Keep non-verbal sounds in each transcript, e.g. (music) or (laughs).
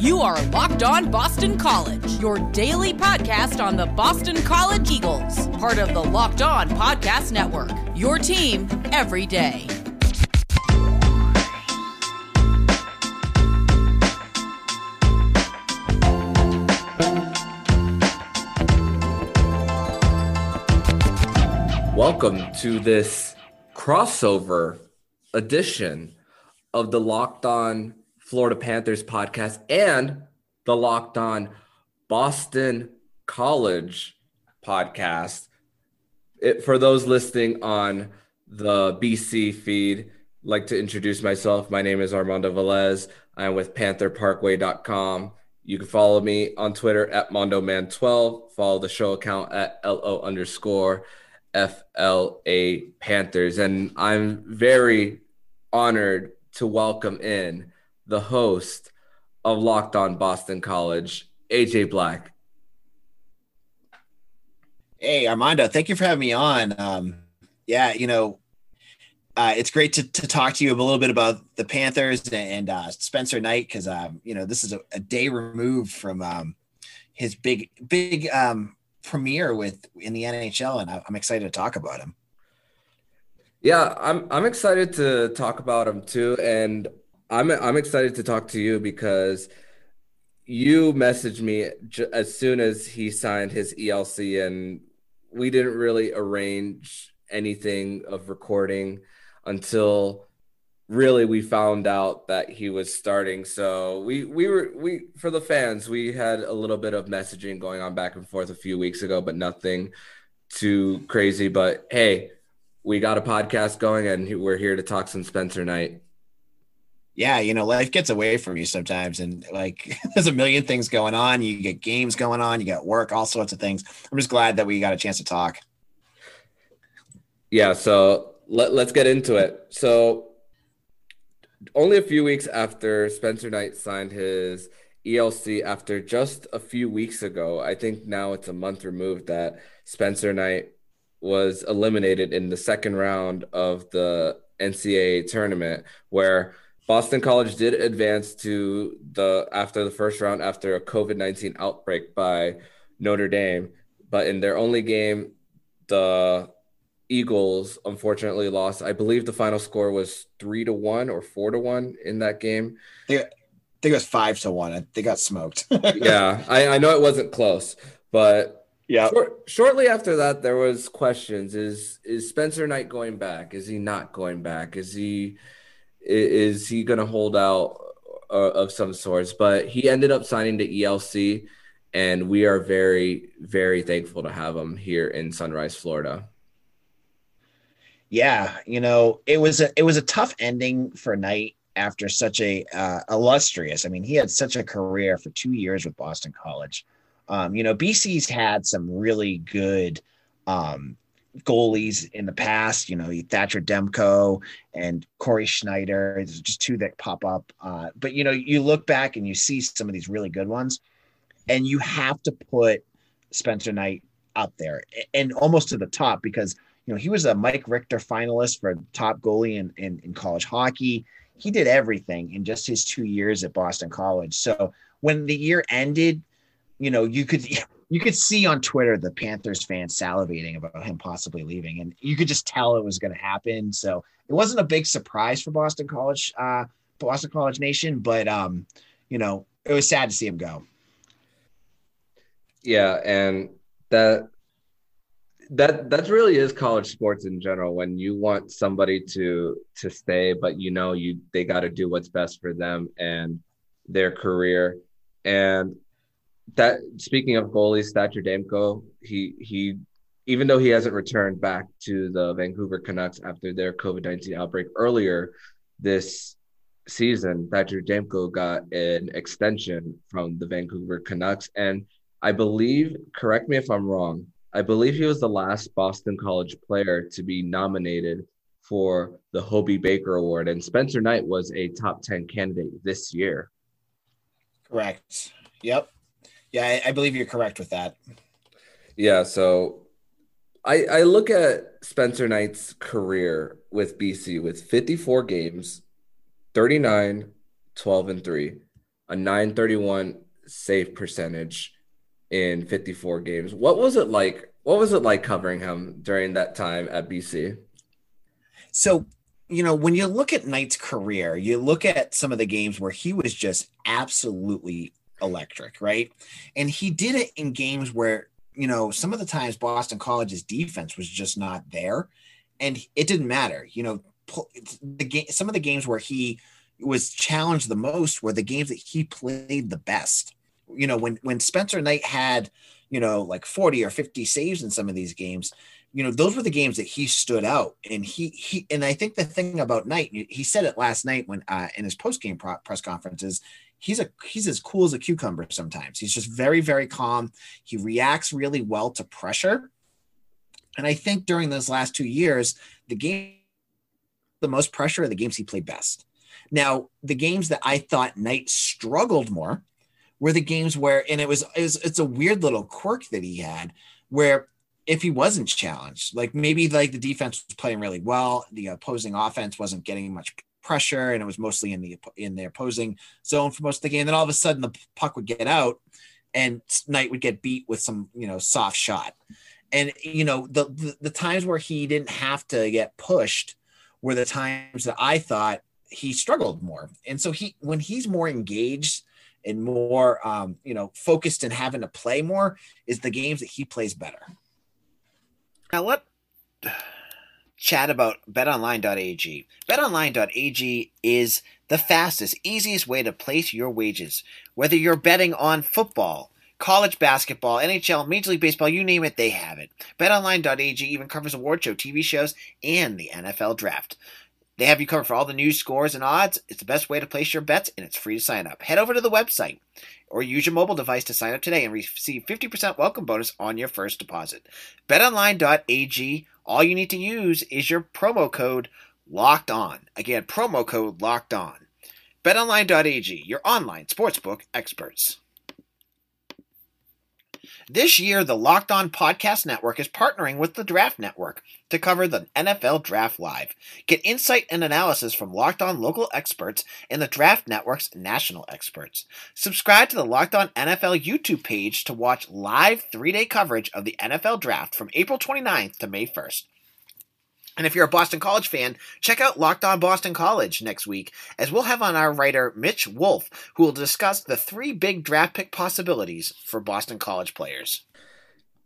You are Locked On Boston College, your daily podcast on the Boston College Eagles, part of the Locked On Podcast Network. Your team every day. Welcome to this crossover edition of the Locked On Florida Panthers podcast and the Locked On Boston College podcast. It, for those listening on the BC feed, like to introduce myself. My name is Armando Velez. I am with PantherParkway.com. You can follow me on Twitter at MondoMan12. Follow the show account at LO underscore FLA Panthers. And I'm very honored to welcome in the host of Locked On Boston College, AJ Black. Hey, Armando, thank you for having me on. Um, yeah, you know, uh, it's great to, to talk to you a little bit about the Panthers and uh, Spencer Knight because um, you know this is a, a day removed from um, his big big um, premiere with in the NHL, and I, I'm excited to talk about him. Yeah, I'm I'm excited to talk about him too, and I'm I'm excited to talk to you because you messaged me j- as soon as he signed his ELC, and we didn't really arrange anything of recording until really we found out that he was starting. So we we were we for the fans we had a little bit of messaging going on back and forth a few weeks ago, but nothing too crazy. But hey, we got a podcast going, and we're here to talk some Spencer Knight yeah, you know, life gets away from you sometimes. And like (laughs) there's a million things going on. You get games going on, you got work, all sorts of things. I'm just glad that we got a chance to talk. Yeah, so let, let's get into it. So only a few weeks after Spencer Knight signed his ELC after just a few weeks ago, I think now it's a month removed that Spencer Knight was eliminated in the second round of the NCAA tournament where – Boston College did advance to the after the first round after a COVID nineteen outbreak by Notre Dame, but in their only game, the Eagles unfortunately lost. I believe the final score was three to one or four to one in that game. Yeah, I think it was five to one. They got smoked. (laughs) yeah, I, I know it wasn't close, but yeah. Short, shortly after that, there was questions: Is is Spencer Knight going back? Is he not going back? Is he is he going to hold out uh, of some sorts? But he ended up signing to ELC, and we are very, very thankful to have him here in Sunrise, Florida. Yeah, you know, it was a it was a tough ending for Knight after such a uh, illustrious. I mean, he had such a career for two years with Boston College. Um, you know, BC's had some really good um, goalies in the past, you know, Thatcher Demko and Cory Schneider. There's just two that pop up. Uh, but you know, you look back and you see some of these really good ones, and you have to put Spencer Knight up there and almost to the top because you know he was a Mike Richter finalist for top goalie in, in, in college hockey. He did everything in just his two years at Boston College. So when the year ended, you know, you could (laughs) you could see on Twitter the Panthers fans salivating about him possibly leaving, and you could just tell it was going to happen. So it wasn't a big surprise for Boston College, uh, Boston College Nation, but um, you know, it was sad to see him go. Yeah, and that that that really is college sports in general. When you want somebody to to stay, but you know you they got to do what's best for them and their career. And that speaking of goalies, Thatcher Demko, he he even though he hasn't returned back to the Vancouver Canucks after their COVID nineteen outbreak earlier this season, Thatcher Demko got an extension from the Vancouver Canucks, and I believe, correct me if I'm wrong, I believe he was the last Boston College player to be nominated for the Hobey Baker Award, and Spencer Knight was a top ten candidate this year. Correct. Yep. Yeah, I, I believe you're correct with that. Yeah, so I I look at Spencer Knight's career with BC with 54 games, 39, 12 and 3. a 931 save percentage in 54 games. What was it like? What was it like covering him during that time at BC? So, you know, when you look at Knight's career, you look at some of the games where he was just absolutely electric, right? And he did it in games where, you know, some of the times Boston College's defense was just not there and it didn't matter. You know, the game some of the games where he was challenged the most were the games that he played the best. You know, when when Spencer Knight had, you know, like 40 or 50 saves in some of these games, you know, those were the games that he stood out. And he he and I think the thing about Knight, he said it last night when uh, in his post game press conferences, he's a he's as cool as a cucumber sometimes. He's just very very calm. He reacts really well to pressure. And I think during those last 2 years, the game the most pressure are the games he played best. Now, the games that I thought Knight struggled more were the games where, and it was, it was it's a weird little quirk that he had where if he wasn't challenged, like maybe like the defense was playing really well, the opposing offense wasn't getting much pressure, and it was mostly in the in the opposing zone for most of the game. Then all of a sudden, the puck would get out, and Knight would get beat with some you know soft shot. And you know the, the the times where he didn't have to get pushed were the times that I thought he struggled more. And so he when he's more engaged and more um, you know focused and having to play more is the games that he plays better. Now what chat about betonline.ag. Betonline.ag is the fastest, easiest way to place your wages. Whether you're betting on football, college basketball, NHL, Major League Baseball, you name it, they have it. BetOnline.ag even covers award show TV shows and the NFL draft. They have you covered for all the news, scores, and odds. It's the best way to place your bets, and it's free to sign up. Head over to the website or use your mobile device to sign up today and receive 50% welcome bonus on your first deposit. BetOnline.ag, all you need to use is your promo code LOCKED ON. Again, promo code LOCKED ON. BetOnline.ag, your online sportsbook experts. This year, the Locked On Podcast Network is partnering with the Draft Network to cover the NFL Draft Live. Get insight and analysis from Locked On local experts and the Draft Network's national experts. Subscribe to the Locked On NFL YouTube page to watch live three day coverage of the NFL Draft from April 29th to May 1st. And if you're a Boston College fan, check out Locked On Boston College next week, as we'll have on our writer Mitch Wolf, who will discuss the three big draft pick possibilities for Boston College players.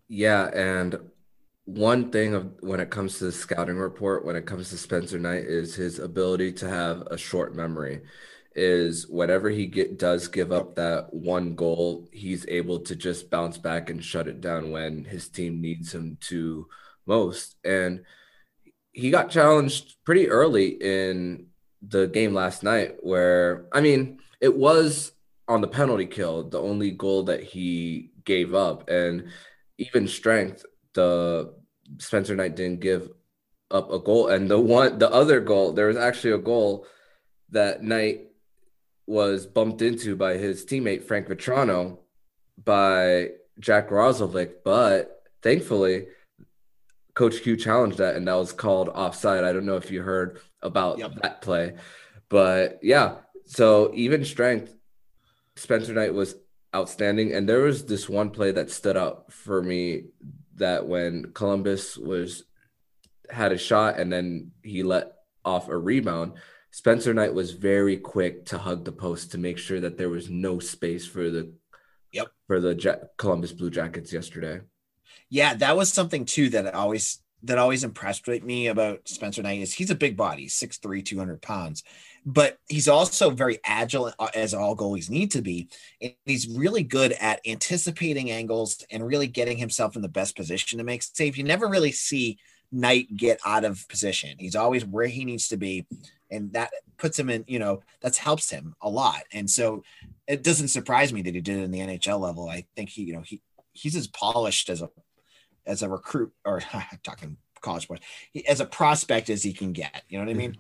Yeah, and one thing of when it comes to the scouting report, when it comes to Spencer Knight, is his ability to have a short memory. Is whenever he get does give up that one goal, he's able to just bounce back and shut it down when his team needs him to most. And he got challenged pretty early in the game last night where I mean it was on the penalty kill the only goal that he gave up. And even strength the Spencer Knight didn't give up a goal. And the one the other goal there was actually a goal that Knight was bumped into by his teammate Frank Vatrano by Jack Roslovic but thankfully Coach Q challenged that, and that was called offside. I don't know if you heard about yep. that play, but yeah. So even strength, Spencer Knight was outstanding, and there was this one play that stood out for me that when Columbus was had a shot and then he let off a rebound. Spencer Knight was very quick to hug the post to make sure that there was no space for the yep for the Columbus Blue Jackets yesterday yeah, that was something too that always that always impressed me about Spencer Knight is he's a big body, 6'3, 200 pounds, but he's also very agile as all goalies need to be. And he's really good at anticipating angles and really getting himself in the best position to make save. You never really see Knight get out of position. He's always where he needs to be. And that puts him in, you know, that's helps him a lot. And so it doesn't surprise me that he did it in the NHL level. I think he, you know, he he's as polished as a as a recruit or (laughs) talking college boys as a prospect as he can get. You know what I mean?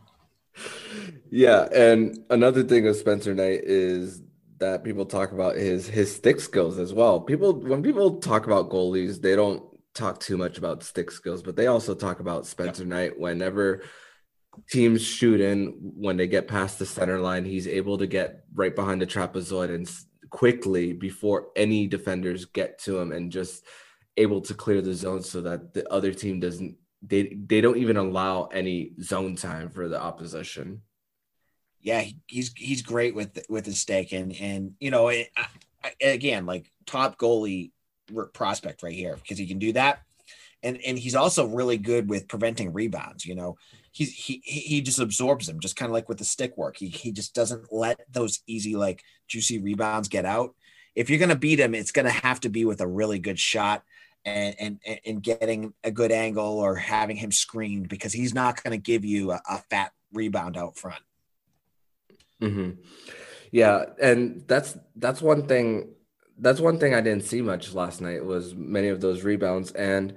(laughs) yeah, and another thing of Spencer Knight is that people talk about his his stick skills as well. People when people talk about goalies, they don't talk too much about stick skills, but they also talk about Spencer yep. Knight whenever teams shoot in when they get past the center line, he's able to get right behind the trapezoid and quickly before any defenders get to him and just able to clear the zone so that the other team doesn't they they don't even allow any zone time for the opposition. Yeah, he's he's great with with his stick. And and you know it, I, again like top goalie prospect right here because he can do that. And and he's also really good with preventing rebounds you know? He's he he just absorbs them just kind of like with the stick work. He, he just doesn't let those easy like juicy rebounds get out. If you're to beat him it's to have to be with a really good shot and and and getting a good angle or having him screened because he's not going to give you a, a, fat rebound out front mm-hmm. yeah and that's that's one thing that's one thing i didn't see much last night was many of those rebounds and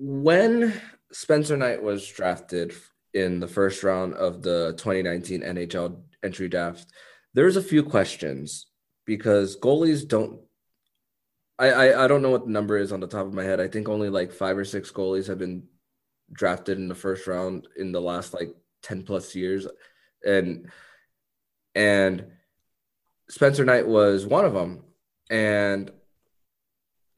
when Spencer Knight was drafted in the first round of the 2019 NHL entry draft, there's a few questions because goalies don't. I, I I don't know what the number is on the top of my head. I think only like five or six goalies have been drafted in the first round in the last like 10 plus years, and and Spencer Knight was one of them. And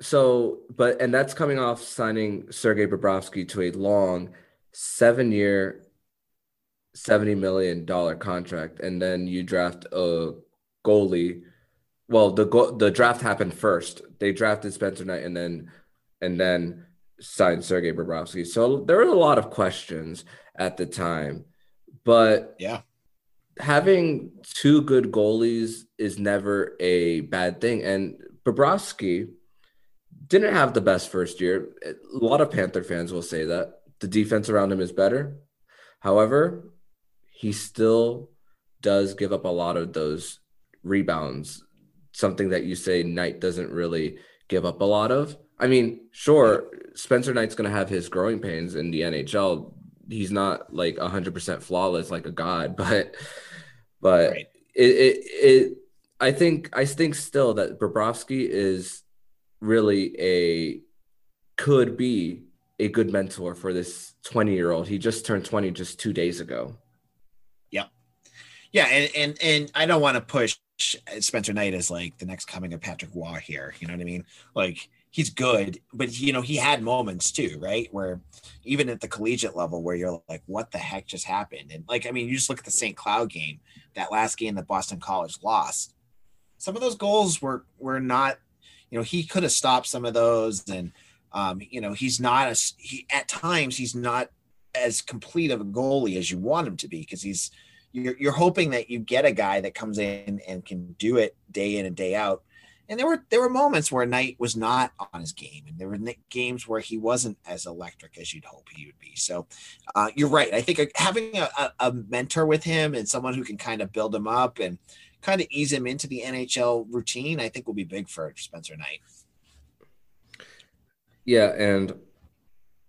so, but and that's coming off signing Sergei Bobrovsky to a long seven-year, seventy million dollar contract, and then you draft a goalie. Well, the go- the draft happened first. They drafted Spencer Knight, and then and then signed Sergei Bobrovsky. So there were a lot of questions at the time, but yeah, having two good goalies is never a bad thing. And Bobrovsky didn't have the best first year. A lot of Panther fans will say that the defense around him is better. However, he still does give up a lot of those rebounds, something that you say Knight doesn't really give up a lot of. I mean, sure, Spencer Knight's going to have his growing pains in the NHL. He's not like 100% flawless like a god, (laughs) but but right. it, it it I think I think still that Bobrovsky is really a could be a good mentor for this 20 year old. He just turned 20 just two days ago. Yeah. Yeah. And, and, and I don't want to push Spencer Knight as like the next coming of Patrick Roy here. You know what I mean? Like he's good, but you know, he had moments too, right? Where even at the collegiate level where you're like, what the heck just happened? And like, I mean, you just look at the St. Cloud game, that last game that Boston College lost. Some of those goals were were not you know, he could have stopped some of those. And, um, you know, he's not as he at times he's not as complete of a goalie as you want him to be because he's you're, you're hoping that you get a guy that comes in and can do it day in and day out. And there were there were moments where Knight was not on his game, and there were games where he wasn't as electric as you'd hope he would be. So, uh, you're right. I think having a, a, mentor with him and someone who can kind of build him up and kind of ease him into the NHL routine, I think will be big for Spencer Knight. Yeah, and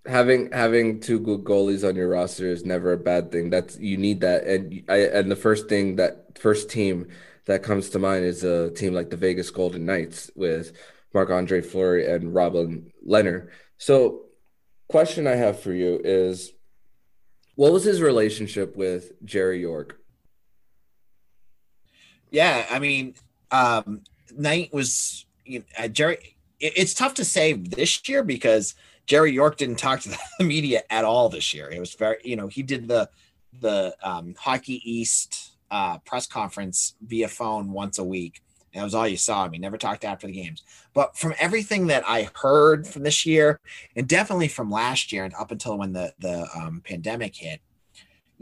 having having two good goalies on your roster is never a bad thing. That's you need that, and I and the first thing that first team that comes to mind is a team like the Vegas Golden Knights with Marc Andre Fleury and Robin Lehner. So, question I have for you is, what was his relationship with Jerry York? Yeah, I mean, um, Knight was you know, uh, Jerry. It, it's tough to say this year because Jerry York didn't talk to (laughs) the media at all this year. It was very, you know, he did the the um, Hockey East uh, press conference via phone once a week. That was all you saw. I mean, never talked after the games. But from everything that I heard from this year, and definitely from last year, and up until when the the um, pandemic hit,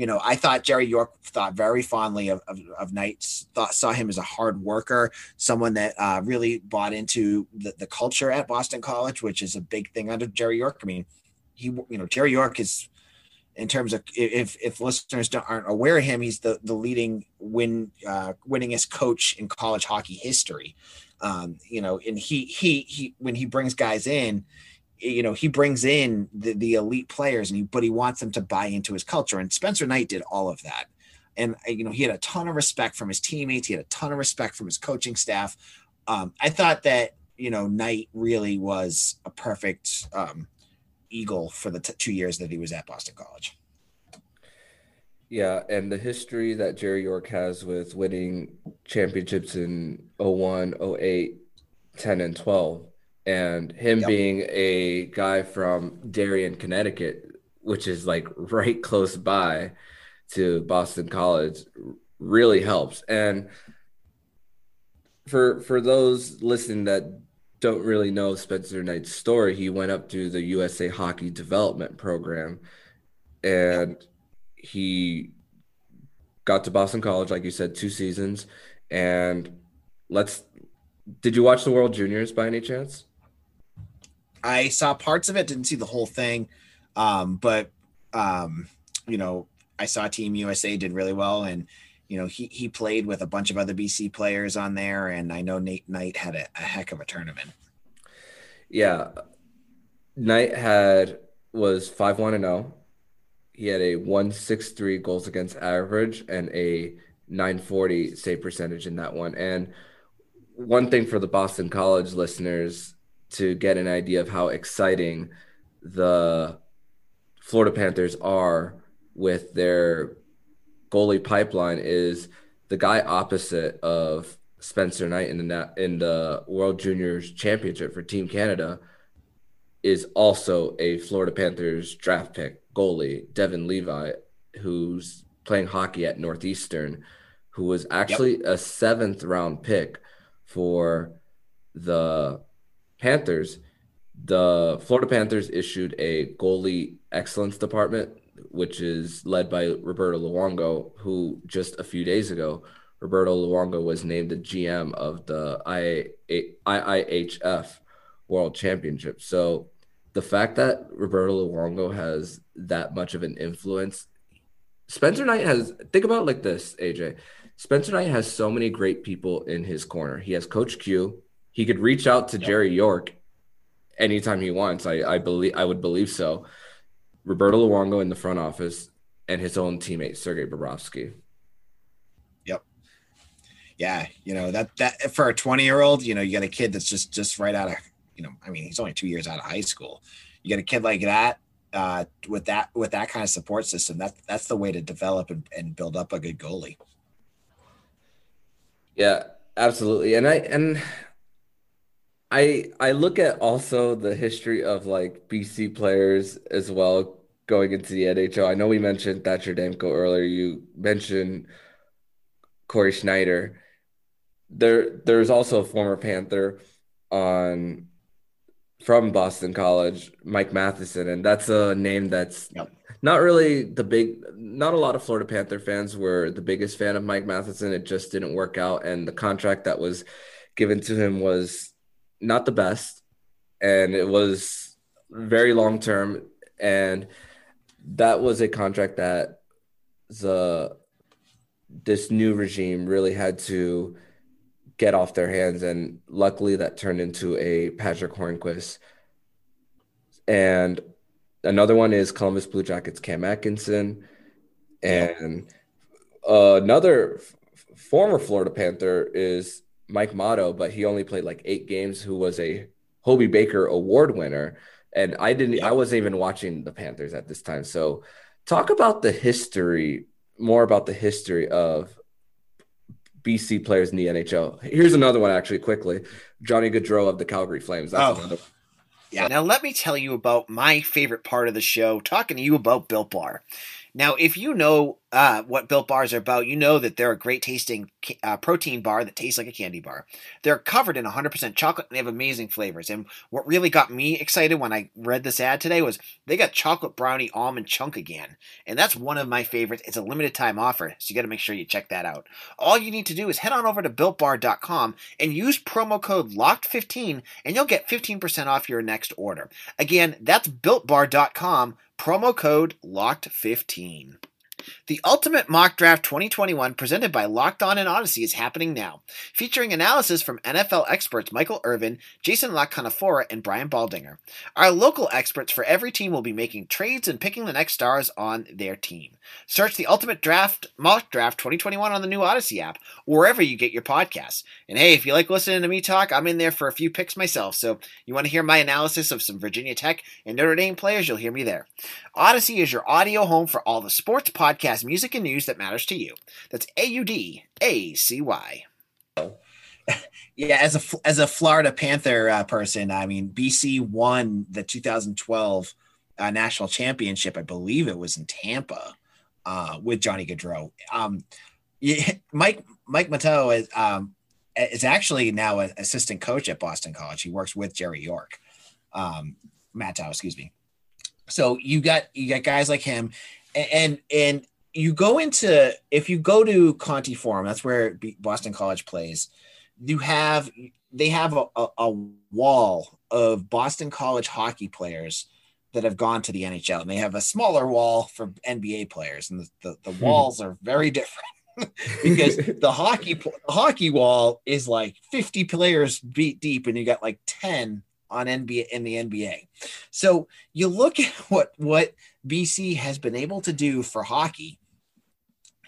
you know, I thought Jerry York thought very fondly of, of, of Knights, thought, saw him as a hard worker, someone that uh, really bought into the, the culture at Boston College, which is a big thing under Jerry York. I mean, he, you know, Jerry York is, in terms of if if listeners aren't aware of him, he's the the leading win uh, winningest coach in college hockey history. Um, you know, and he he he when he brings guys in, you know he brings in the, the elite players and he but he wants them to buy into his culture. And spencer knight did all of that. And uh, you know he had a ton of respect from his teammates. He had a ton of respect from his coaching staff. Um, i thought that you know knight really was a perfect um, eagle for the t- two years that he was at boston college. Yeah, and the history that Jerry York has with winning championships in 01, 08, 10, and 12, and him yep. being a guy from Darien, Connecticut, which is like right close by to Boston College, really helps. And for for those listening that don't really know Spencer Knight's story, he went up to the USA Hockey Development Program and he got to Boston College, like you said, two seasons. And let's did you watch the World Juniors by any chance? I saw parts of it, didn't see the whole thing. Um, but um, you know, I saw Team USA did really well and you know, he he played with a bunch of other BC players on there, and I know Nate Knight had a, a heck of a tournament. Yeah, Knight had was five one and zero. Oh. He had a one six three goals against average and a nine forty save percentage in that one. And one thing for the Boston College listeners to get an idea of how exciting the Florida Panthers are with their goalie pipeline is the guy opposite of Spencer Knight in the in the World Juniors Championship for Team Canada is also a Florida Panthers draft pick goalie, Devon Levi, who's playing hockey at Northeastern, who was actually yep. a seventh round pick for the Panthers. The Florida Panthers issued a goalie excellence department which is led by Roberto Luongo, who just a few days ago, Roberto Luongo was named the GM of the IIHF World Championship. So the fact that Roberto Luongo has that much of an influence, Spencer Knight has, think about like this, AJ. Spencer Knight has so many great people in his corner. He has Coach Q. He could reach out to yep. Jerry York anytime he wants. I, I believe I would believe so. Roberto Luongo in the front office, and his own teammate Sergei Bobrovsky. Yep. Yeah, you know that that for a twenty year old, you know, you got a kid that's just just right out of, you know, I mean, he's only two years out of high school. You get a kid like that uh, with that with that kind of support system. That that's the way to develop and, and build up a good goalie. Yeah, absolutely, and I and I I look at also the history of like BC players as well going into the NHL. I know we mentioned Thatcher Demko earlier. You mentioned Cory Schneider. There there's also a former Panther on from Boston College, Mike Matheson, and that's a name that's yep. not really the big. Not a lot of Florida Panther fans were the biggest fan of Mike Matheson. It just didn't work out, and the contract that was given to him was not the best, and it was very long term, and that was a contract that the this new regime really had to get off their hands, and luckily that turned into a Patric Hornqvist. And another one is Columbus Blue Jackets Cam Atkinson, and uh, another f- former Florida Panther is Mike Mottau, but he only played like eight games. Who was a Hobey Baker Award winner, and I didn't. Yeah. I wasn't even watching the Panthers at this time. So, talk about the history, more about the history of BC players in the NHL. Here's another one, actually, quickly. Johnny Gaudreau of the Calgary Flames. That's oh. another. Yeah. Now let me tell you about my favorite part of the show, talking to you about Built Bar. Now, if you know uh, what Built Bars are about, you know that they're a great tasting uh, protein bar that tastes like a candy bar. They're covered in 100% chocolate and they have amazing flavors. And what really got me excited when I read this ad today was they got chocolate brownie almond chunk again. And that's one of my favorites. It's a limited time offer, so you got to make sure you check that out. All you need to do is head on over to builtbar.com and use promo code LOCKED15 and you'll get 15% off your next order. Again, that's builtbar.com promo code LOCKED15. The Ultimate Mock Draft 2021, presented by Locked On and Audacy, is happening now, featuring analysis from NFL experts Michael Irvin, Jason La Canfora, and Brian Baldinger. Our local experts for every team will be making trades and picking the next stars on their team. Search the Ultimate Draft Mock Draft 2021 on the new Audacy app, wherever you get your podcasts. And hey, if you like listening to me talk, I'm in there for a few picks myself, so you want to hear my analysis of some Virginia Tech and Notre Dame players, you'll hear me there. Audacy is your audio home for all the sports podcasts podcast music and news that matters to you. That's A U D A C Y. Yeah, as a as a Florida Panther uh, person, I mean, BC won the 2012 uh, national championship. I believe it was in Tampa uh, with Johnny Gaudreau. Um, (laughs) Mike Mike Mottau is um, is actually now an assistant coach at Boston College. He works with Jerry York, um, Mottau, excuse me. So you got you got guys like him, and and you go into if you go to Conte Forum, that's where Boston College plays. You have they have a, a, a wall of Boston College hockey players that have gone to the NHL, and they have a smaller wall for NBA players, and the, the, the hmm. walls are very different. (laughs) because the hockey the hockey wall is like 50 players beat deep and you got like 10 on NBA in the NBA. So you look at (laughs) what what BC has been able to do for hockey.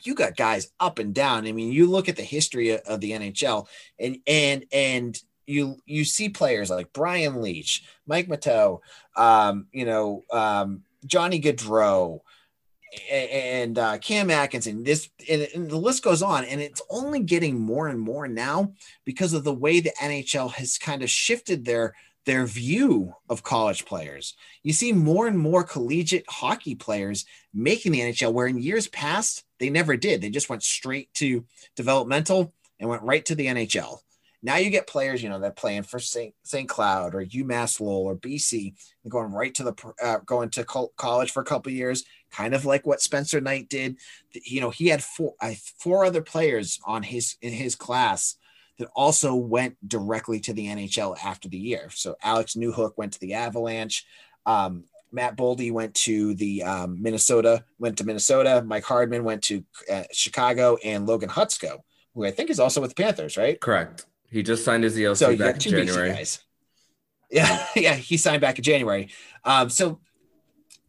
You got guys up and down. I mean, you look at the history of, of the NHL and and and you you see players like Brian Leetch, Mike Mottau, um, you know, um, Johnny Gaudreau, and uh, Cam Atkinson. This and, and, the list goes on, and it's only getting more and more now because of the way the NHL has kind of shifted their their view of college players. You see more and more collegiate hockey players making the NHL, where in years past they never did. They just went straight to developmental and went right to the NHL. Now you get players, you know, that playing for St. Cloud or UMass Lowell or BC, and going right to the uh, going to college for a couple years, kind of like what Spencer Knight did. You know, he had four uh, four other players on his in his class that also went directly to the NHL after the year. So Alex Newhook went to the Avalanche. Um, Matt Boldy went to the um, Minnesota, went to Minnesota. Mike Hardman went to uh, Chicago, and Logan Hutsko, who I think is also with the Panthers, right? Correct. He just signed his ELC so back in January. (laughs) Yeah, yeah, he signed back in January. Um, so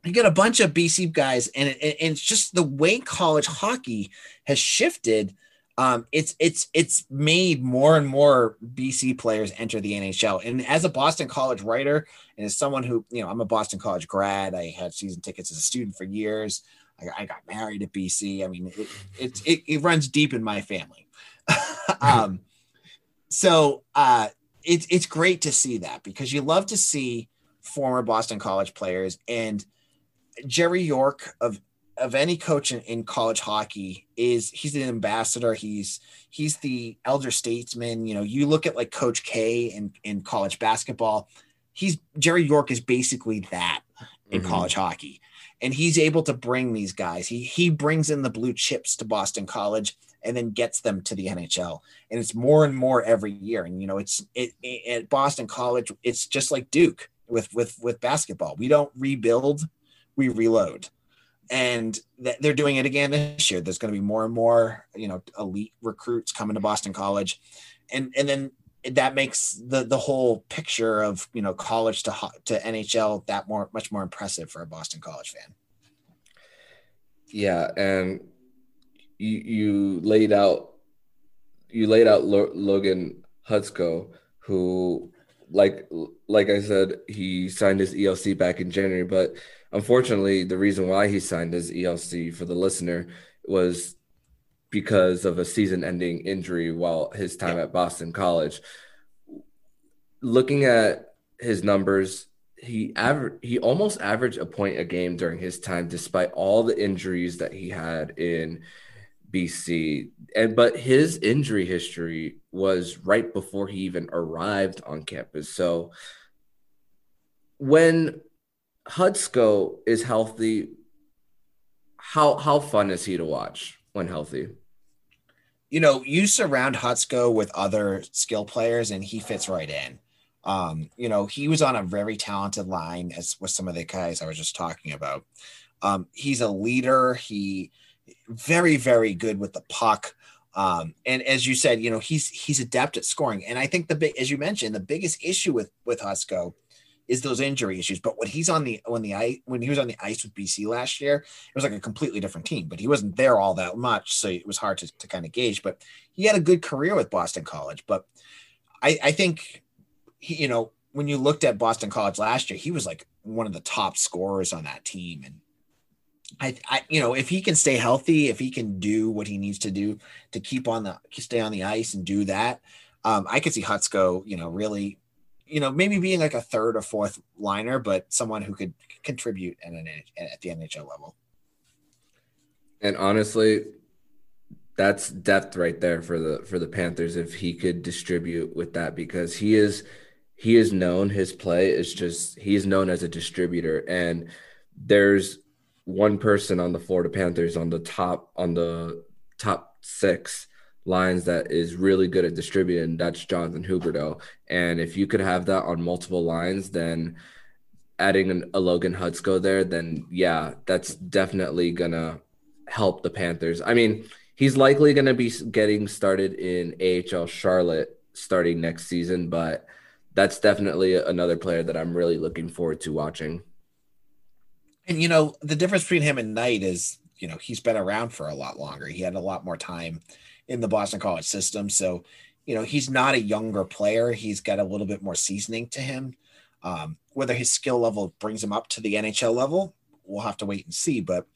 you get a bunch of BC guys, and, and, and it's just the way college hockey has shifted um, it's it's it's made more and more BC players enter the NHL. And as a Boston College writer, and as someone who you know, I'm a Boston College grad. I had season tickets as a student for years. I, I got married at BC. I mean, it it, it, it runs deep in my family. (laughs) um, so uh, it's it's great to see that because you love to see former Boston College players and Jerry York of of any coach in, in, college hockey is he's an ambassador. He's he's the elder statesman. You know, you look at like Coach K in, in college basketball. He's Jerry York is basically that in mm-hmm. college hockey. And he's able to bring these guys. He he brings in the blue chips to Boston College and then gets them to the NHL. And it's more and more every year. And you know, it's it, it at Boston College, it's just like Duke with with with basketball. We don't rebuild, we reload and th- they're doing it again this year. There's going to be more and more, you know, elite recruits coming to Boston College, and and then that makes the the whole picture of you know college to to NHL that more much more impressive for a Boston College fan. Yeah, and you you laid out you laid out Lo- Logan Hutsko, who like like I said, he signed his ELC back in January, but unfortunately, the reason why he signed his ELC for the listener was because of a season-ending injury while his time at Boston College. Looking at his numbers, he aver- he almost averaged a point a game during his time, despite all the injuries that he had in BC. And but his injury history was right before he even arrived on campus. So when Hutsko is healthy, how how fun is he to watch when healthy? You know, you surround Hutsko with other skill players, and he fits right in. Um, you know, he was on a very talented line as with some of the guys I was just talking about. Um, he's a leader. He very, very good with the puck. Um, and as you said, you know, he's he's adept at scoring. And I think the big, as you mentioned, the biggest issue with with Hutsko is those injury issues. But when he's on the when the ice when he was on the ice with BC last year, it was like a completely different team. But he wasn't there all that much, so it was hard to, to kind of gauge. But he had a good career with Boston College. But I, I think he, you know, when you looked at Boston College last year, he was like one of the top scorers on that team. And I, I, you know, if he can stay healthy, if he can do what he needs to do to keep on the stay on the ice and do that, um, I could see Hutsko, you know, really, you know, maybe being like a third or fourth liner, but someone who could contribute at, an, at the NHL level. And honestly, that's depth right there for the for the Panthers if he could distribute with that because he is he is known his play is just he's known as a distributor and there's one person on the Florida Panthers on the top on the top 6 lines that is really good at distributing that's Jonathan Huberdeau and if you could have that on multiple lines then adding an, a Logan Hutsko there then yeah that's definitely to help the Panthers. I mean, he's likely to be getting started in AHL Charlotte starting next season, but that's definitely another player that I'm really looking forward to watching. And you know, the difference between him and Knight is, you know, he's been around for a lot longer. He had a lot more time in the Boston College system, so you know, he's not a younger player. He's got a little bit more seasoning to him. Um, whether his skill level brings him up to the NHL level, we'll have to wait and see. But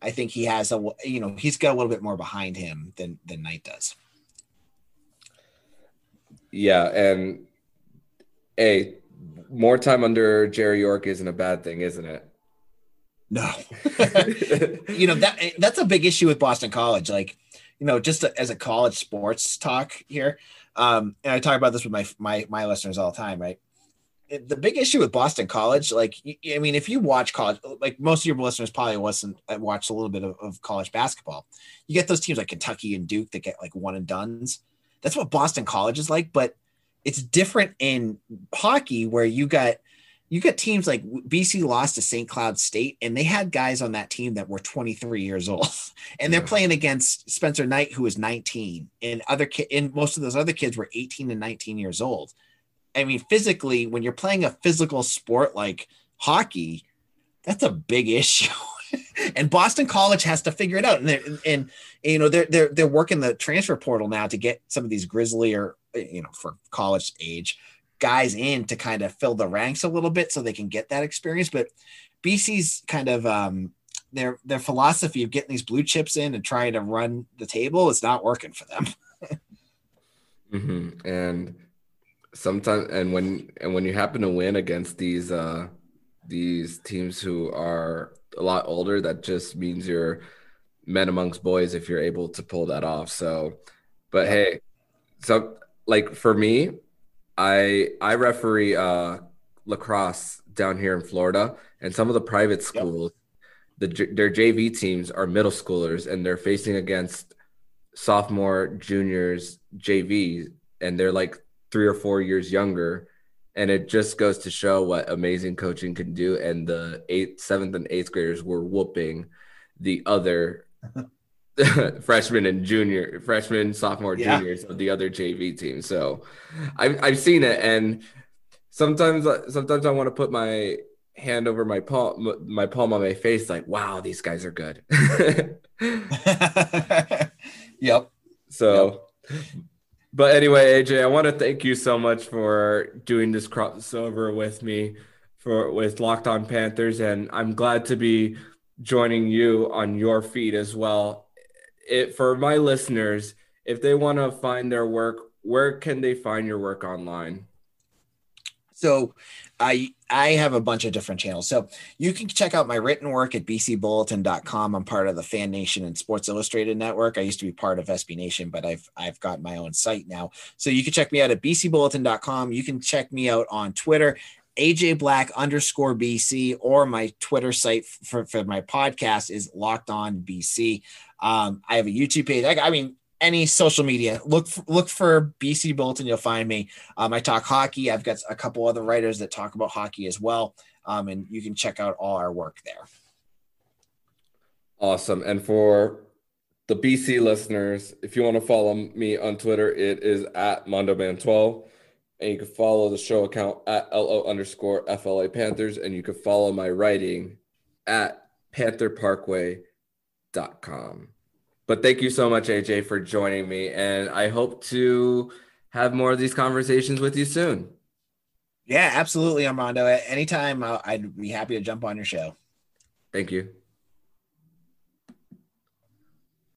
I think he has a you know he's got a little bit more behind him than than Knight does. Yeah, and a more time under Jerry York isn't a bad thing, isn't it? No, (laughs) (laughs) you know that that's a big issue with Boston College. Like, you know, just as a college sports talk here, um, and I talk about this with my my my listeners all the time, right? the big issue with Boston College, like I mean, if you watch college, like most of your listeners probably wasn't uh, watched a little bit of, of, college basketball. You get those teams like Kentucky and Duke that get like one and dones. That's what Boston College is like, but it's different in hockey where you got you got teams like BC lost to St. Cloud State, and they had guys on that team that were 23 years (laughs) old, and they're playing against Spencer Knight, who is 19, and other ki- and most of those other kids were 18 and 19 years old I mean, physically, when you're playing a physical sport like hockey, that's a big (laughs) issue. and Boston College has to figure it out. And, and, and you know they're they're they're working the transfer portal now to get some of these grizzly or you know for college age guys in to kind of fill the ranks a little bit so they can get that experience. But BC's kind of um, their their philosophy of getting these blue chips in and trying to run the table is not working for them. (laughs) mm-hmm. And sometimes and when and when you happen to win against these uh these teams who are a lot older that just means you're men amongst boys if you're able to pull that off so but hey so like for me i i referee uh lacrosse down here in florida and some of the private schools yep. the their jv teams are middle schoolers and they're facing against sophomore juniors jv and they're like three or four years younger. And it just goes to show what amazing coaching can do. And the eighth, seventh, and eighth graders were whooping the other (laughs) (laughs) freshman and junior, freshman, sophomore, yeah. juniors of the other JV team. So I've, I've seen it. And sometimes, sometimes I want to put my hand over my palm, my palm on my face, like, wow, these guys are good. (laughs) yep. So, yep. But anyway, AJ, I want to thank you so much for doing this crossover with me for with Locked On Panthers, and I'm glad to be joining you on your feed as well. It for my listeners, if they want to find their work, where can they find your work online? So I I have a bunch of different channels. So you can check out my written work at bcbulletin.com. I'm part of the Fan Nation and Sports Illustrated network. I used to be part of SB Nation, but I've I've got my own site now. So you can check me out at bcbulletin.com. You can check me out on Twitter AJ Black underscore BC, or my Twitter site for, for my podcast is Locked On BC. Um, I have a YouTube page. I, I mean, any social media. Look for, look for BC Bulletin. You'll find me. Um, I talk hockey. I've got a couple other writers that talk about hockey as well. Um, and you can check out all our work there. Awesome. And for the BC listeners, if you want to follow me on Twitter, it is at MondoMan12. And you can follow the show account at LO underscore FLA Panthers. And you can follow my writing at PantherParkway.com. But thank you so much, AJ, for joining me. And I hope to have more of these conversations with you soon. Yeah, absolutely, Armando. Anytime, I'd be happy to jump on your show. Thank you.